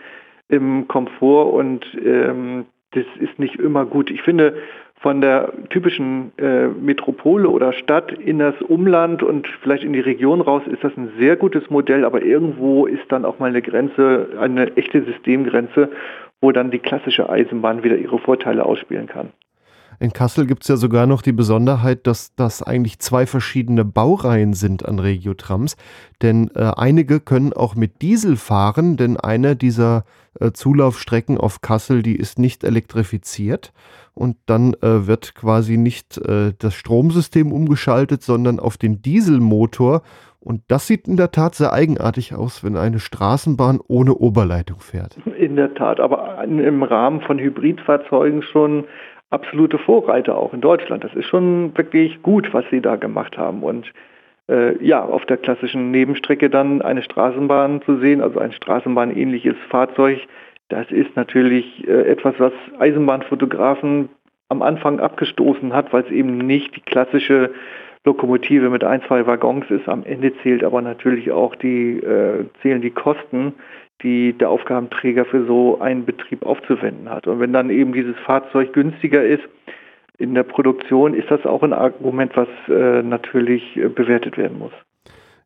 im Komfort und ähm, das ist nicht immer gut. Ich finde, von der typischen äh, Metropole oder Stadt in das Umland und vielleicht in die Region raus ist das ein sehr gutes Modell, aber irgendwo ist dann auch mal eine Grenze, eine echte Systemgrenze, wo dann die klassische Eisenbahn wieder ihre Vorteile ausspielen kann. In Kassel gibt es ja sogar noch die Besonderheit, dass das eigentlich zwei verschiedene Baureihen sind an Regiotrams. Denn äh, einige können auch mit Diesel fahren, denn eine dieser äh, Zulaufstrecken auf Kassel, die ist nicht elektrifiziert. Und dann äh, wird quasi nicht äh, das Stromsystem umgeschaltet, sondern auf den Dieselmotor. Und das sieht in der Tat sehr eigenartig aus, wenn eine Straßenbahn ohne Oberleitung fährt. In der Tat, aber im Rahmen von Hybridfahrzeugen schon absolute Vorreiter auch in Deutschland. Das ist schon wirklich gut, was sie da gemacht haben. Und äh, ja, auf der klassischen Nebenstrecke dann eine Straßenbahn zu sehen, also ein Straßenbahnähnliches Fahrzeug, das ist natürlich äh, etwas, was Eisenbahnfotografen am Anfang abgestoßen hat, weil es eben nicht die klassische Lokomotive mit ein, zwei Waggons ist. Am Ende zählt aber natürlich auch die, äh, zählen die Kosten, die der Aufgabenträger für so einen Betrieb aufzuwenden hat. Und wenn dann eben dieses Fahrzeug günstiger ist in der Produktion, ist das auch ein Argument, was äh, natürlich äh, bewertet werden muss.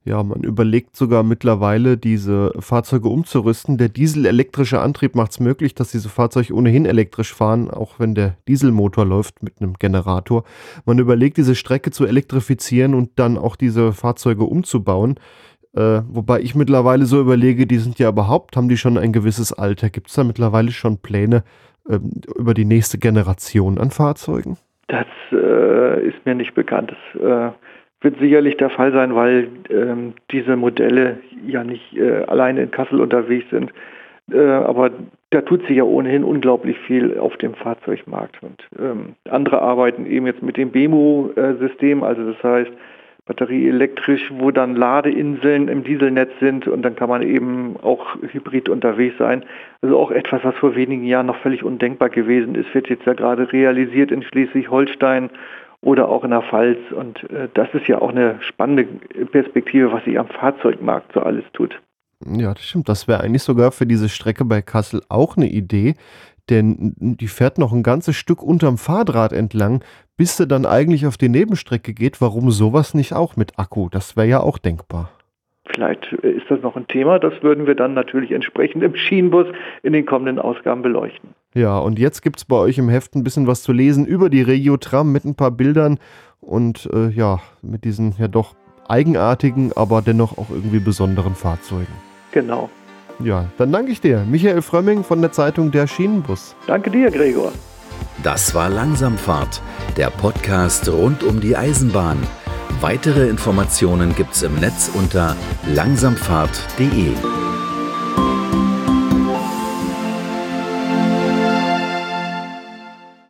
Ja, man überlegt sogar mittlerweile, diese Fahrzeuge umzurüsten. Der dieselelektrische Antrieb macht es möglich, dass diese Fahrzeuge ohnehin elektrisch fahren, auch wenn der Dieselmotor läuft mit einem Generator. Man überlegt, diese Strecke zu elektrifizieren und dann auch diese Fahrzeuge umzubauen. Äh, wobei ich mittlerweile so überlege, die sind ja überhaupt, haben die schon ein gewisses Alter? Gibt es da mittlerweile schon Pläne äh, über die nächste Generation an Fahrzeugen? Das äh, ist mir nicht bekannt. Das, äh, wird sicherlich der Fall sein, weil ähm, diese Modelle ja nicht äh, alleine in Kassel unterwegs sind. Äh, aber da tut sich ja ohnehin unglaublich viel auf dem Fahrzeugmarkt. Und ähm, andere arbeiten eben jetzt mit dem BEMO-System, also das heißt batterieelektrisch, wo dann Ladeinseln im Dieselnetz sind und dann kann man eben auch hybrid unterwegs sein. Also auch etwas, was vor wenigen Jahren noch völlig undenkbar gewesen ist, wird jetzt ja gerade realisiert in Schleswig-Holstein oder auch in der Pfalz. Und äh, das ist ja auch eine spannende Perspektive, was sich am Fahrzeugmarkt so alles tut. Ja, das stimmt. Das wäre eigentlich sogar für diese Strecke bei Kassel auch eine Idee, denn die fährt noch ein ganzes Stück unterm Fahrdraht entlang, bis sie dann eigentlich auf die Nebenstrecke geht. Warum sowas nicht auch mit Akku? Das wäre ja auch denkbar. Vielleicht äh, ist das noch ein Thema, das würden wir dann natürlich entsprechend im Schienenbus in den kommenden Ausgaben beleuchten. Ja, und jetzt gibt es bei euch im Heft ein bisschen was zu lesen über die Regio-Tram mit ein paar Bildern und äh, ja, mit diesen ja doch eigenartigen, aber dennoch auch irgendwie besonderen Fahrzeugen. Genau. Ja, dann danke ich dir. Michael Frömming von der Zeitung Der Schienenbus. Danke dir, Gregor. Das war Langsamfahrt, der Podcast rund um die Eisenbahn. Weitere Informationen gibt's im Netz unter langsamfahrt.de.